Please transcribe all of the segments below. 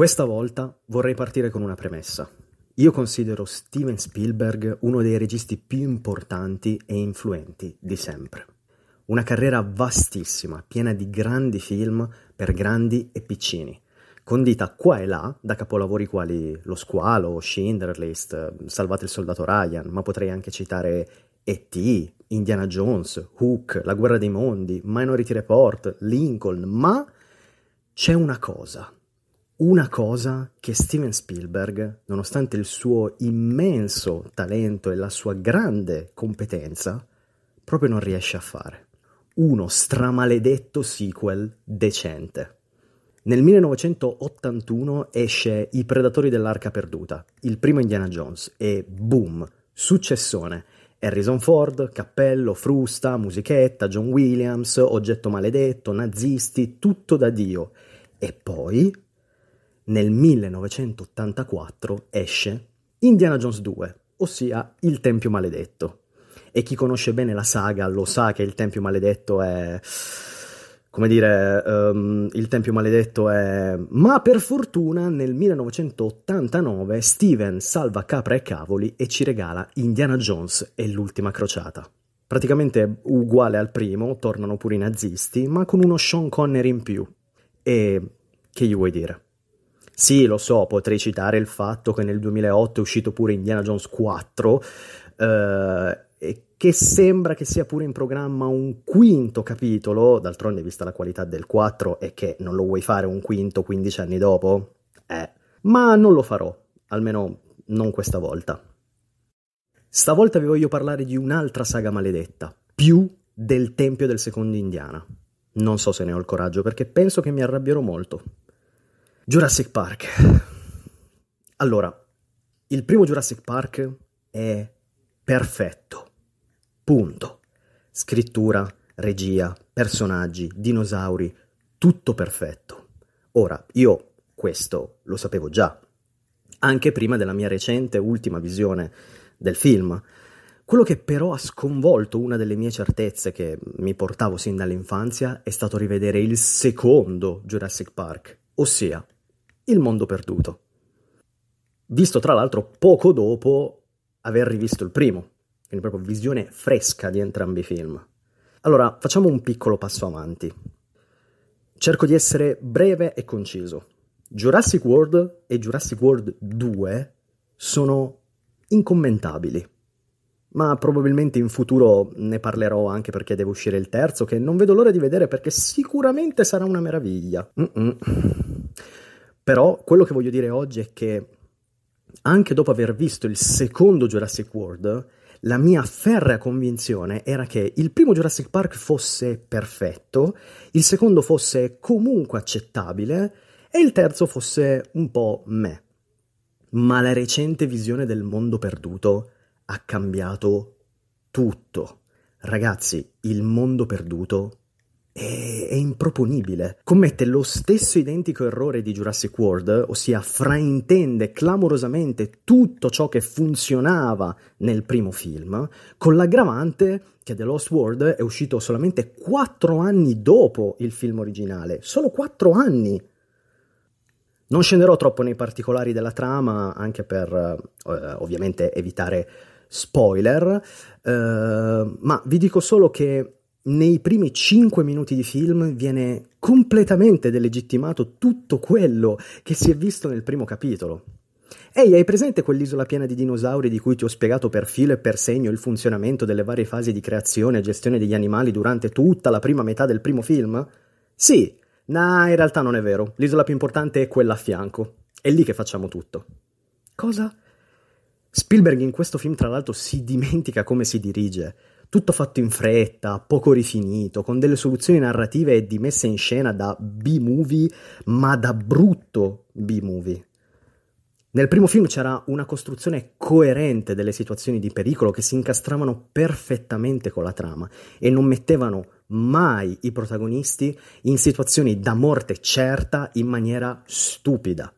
Questa volta vorrei partire con una premessa. Io considero Steven Spielberg uno dei registi più importanti e influenti di sempre. Una carriera vastissima, piena di grandi film per grandi e piccini, condita qua e là da capolavori quali Lo Squalo, Schindler List, Salvate il soldato Ryan, ma potrei anche citare E.T., Indiana Jones, Hook, La guerra dei mondi, Minority Report, Lincoln, ma c'è una cosa una cosa che Steven Spielberg, nonostante il suo immenso talento e la sua grande competenza, proprio non riesce a fare. Uno stramaledetto sequel decente. Nel 1981 esce I Predatori dell'Arca Perduta, il primo Indiana Jones, e boom, successone. Harrison Ford, cappello, frusta, musichetta, John Williams, oggetto maledetto, nazisti, tutto da Dio. E poi nel 1984 esce Indiana Jones 2, ossia Il Tempio Maledetto. E chi conosce bene la saga lo sa che il Tempio Maledetto è... come dire, um, il Tempio Maledetto è... Ma per fortuna nel 1989 Steven salva capra e cavoli e ci regala Indiana Jones e l'ultima crociata. Praticamente uguale al primo, tornano pure i nazisti, ma con uno Sean Connery in più. E che gli vuoi dire? Sì, lo so, potrei citare il fatto che nel 2008 è uscito pure Indiana Jones 4 eh, e che sembra che sia pure in programma un quinto capitolo, d'altronde vista la qualità del 4 e che non lo vuoi fare un quinto 15 anni dopo? Eh, ma non lo farò, almeno non questa volta. Stavolta vi voglio parlare di un'altra saga maledetta, più del Tempio del Secondo Indiana. Non so se ne ho il coraggio perché penso che mi arrabbierò molto. Jurassic Park. Allora, il primo Jurassic Park è perfetto. Punto. Scrittura, regia, personaggi, dinosauri, tutto perfetto. Ora, io questo lo sapevo già, anche prima della mia recente ultima visione del film. Quello che però ha sconvolto una delle mie certezze che mi portavo sin dall'infanzia è stato rivedere il secondo Jurassic Park, ossia il mondo perduto. Visto tra l'altro poco dopo aver rivisto il primo, quindi proprio visione fresca di entrambi i film. Allora, facciamo un piccolo passo avanti. Cerco di essere breve e conciso. Jurassic World e Jurassic World 2 sono incommentabili, ma probabilmente in futuro ne parlerò anche perché deve uscire il terzo, che non vedo l'ora di vedere perché sicuramente sarà una meraviglia. Mm-mm. Però quello che voglio dire oggi è che anche dopo aver visto il secondo Jurassic World, la mia ferrea convinzione era che il primo Jurassic Park fosse perfetto, il secondo fosse comunque accettabile e il terzo fosse un po' me. Ma la recente visione del mondo perduto ha cambiato tutto. Ragazzi, il mondo perduto è, è, improponibile. Commette lo stesso identico errore di Jurassic World, ossia fraintende clamorosamente tutto ciò che funzionava nel primo film, con l'aggravante che The Lost World è uscito solamente quattro anni dopo il film originale. Solo quattro anni! Non scenderò troppo nei particolari della trama, anche per eh, ovviamente evitare spoiler, eh, ma vi dico solo che nei primi 5 minuti di film viene completamente delegittimato tutto quello che si è visto nel primo capitolo. Ehi, hai presente quell'isola piena di dinosauri di cui ti ho spiegato per filo e per segno il funzionamento delle varie fasi di creazione e gestione degli animali durante tutta la prima metà del primo film? Sì, no, in realtà non è vero. L'isola più importante è quella a fianco. È lì che facciamo tutto. Cosa? Spielberg in questo film, tra l'altro, si dimentica come si dirige tutto fatto in fretta, poco rifinito, con delle soluzioni narrative e di messa in scena da B-movie, ma da brutto B-movie. Nel primo film c'era una costruzione coerente delle situazioni di pericolo che si incastravano perfettamente con la trama e non mettevano mai i protagonisti in situazioni da morte certa in maniera stupida.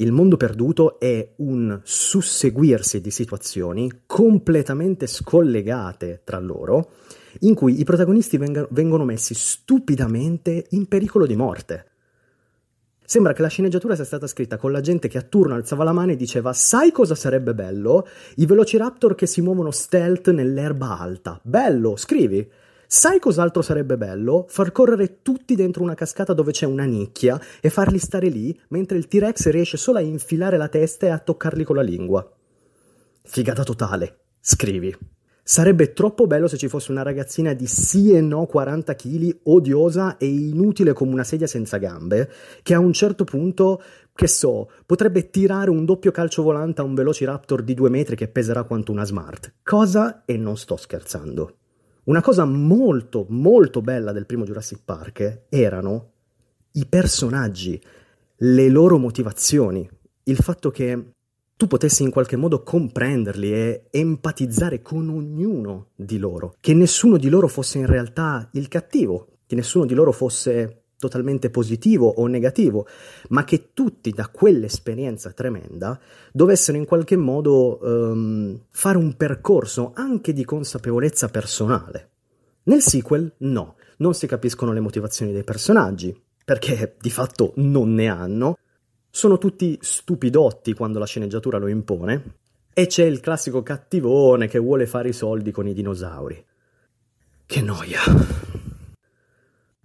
Il mondo perduto è un susseguirsi di situazioni completamente scollegate tra loro, in cui i protagonisti vengono messi stupidamente in pericolo di morte. Sembra che la sceneggiatura sia stata scritta con la gente che a turno alzava la mano e diceva sai cosa sarebbe bello? I velociraptor che si muovono stealth nell'erba alta. Bello, scrivi. Sai cos'altro sarebbe bello? Far correre tutti dentro una cascata dove c'è una nicchia e farli stare lì mentre il T-Rex riesce solo a infilare la testa e a toccarli con la lingua. Figata totale. Scrivi. Sarebbe troppo bello se ci fosse una ragazzina di sì e no 40 kg, odiosa e inutile come una sedia senza gambe, che a un certo punto, che so, potrebbe tirare un doppio calcio volante a un velociraptor di due metri che peserà quanto una smart. Cosa? E non sto scherzando. Una cosa molto, molto bella del primo Jurassic Park erano i personaggi, le loro motivazioni, il fatto che tu potessi in qualche modo comprenderli e empatizzare con ognuno di loro, che nessuno di loro fosse in realtà il cattivo, che nessuno di loro fosse totalmente positivo o negativo, ma che tutti da quell'esperienza tremenda dovessero in qualche modo um, fare un percorso anche di consapevolezza personale. Nel sequel no, non si capiscono le motivazioni dei personaggi, perché di fatto non ne hanno, sono tutti stupidotti quando la sceneggiatura lo impone, e c'è il classico cattivone che vuole fare i soldi con i dinosauri. Che noia.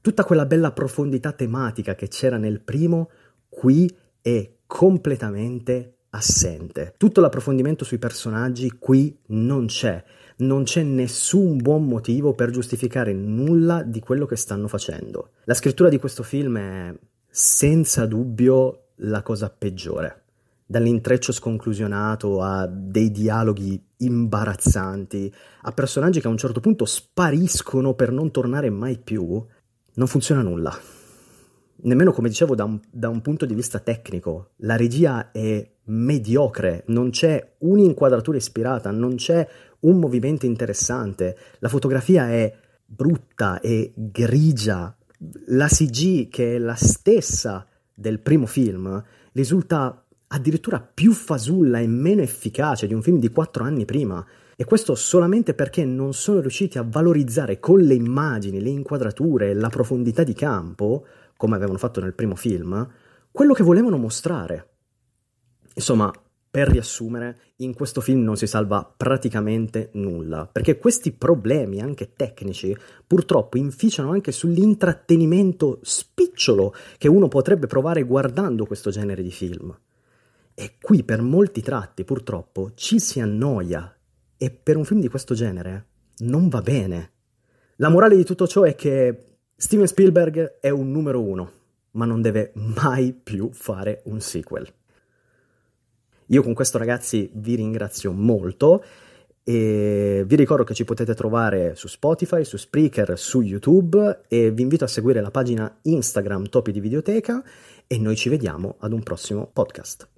Tutta quella bella profondità tematica che c'era nel primo, qui è completamente assente. Tutto l'approfondimento sui personaggi qui non c'è. Non c'è nessun buon motivo per giustificare nulla di quello che stanno facendo. La scrittura di questo film è senza dubbio la cosa peggiore. Dall'intreccio sconclusionato a dei dialoghi imbarazzanti, a personaggi che a un certo punto spariscono per non tornare mai più, non funziona nulla. Nemmeno come dicevo da un, da un punto di vista tecnico, la regia è mediocre, non c'è un'inquadratura ispirata, non c'è un movimento interessante, la fotografia è brutta e grigia, la CG che è la stessa del primo film risulta addirittura più fasulla e meno efficace di un film di quattro anni prima. E questo solamente perché non sono riusciti a valorizzare con le immagini, le inquadrature, la profondità di campo, come avevano fatto nel primo film, quello che volevano mostrare. Insomma, per riassumere, in questo film non si salva praticamente nulla, perché questi problemi, anche tecnici, purtroppo inficiano anche sull'intrattenimento spicciolo che uno potrebbe provare guardando questo genere di film. E qui per molti tratti, purtroppo, ci si annoia e per un film di questo genere non va bene. La morale di tutto ciò è che Steven Spielberg è un numero uno, ma non deve mai più fare un sequel. Io con questo ragazzi vi ringrazio molto e vi ricordo che ci potete trovare su Spotify, su Spreaker, su YouTube e vi invito a seguire la pagina Instagram Topi di Videoteca e noi ci vediamo ad un prossimo podcast.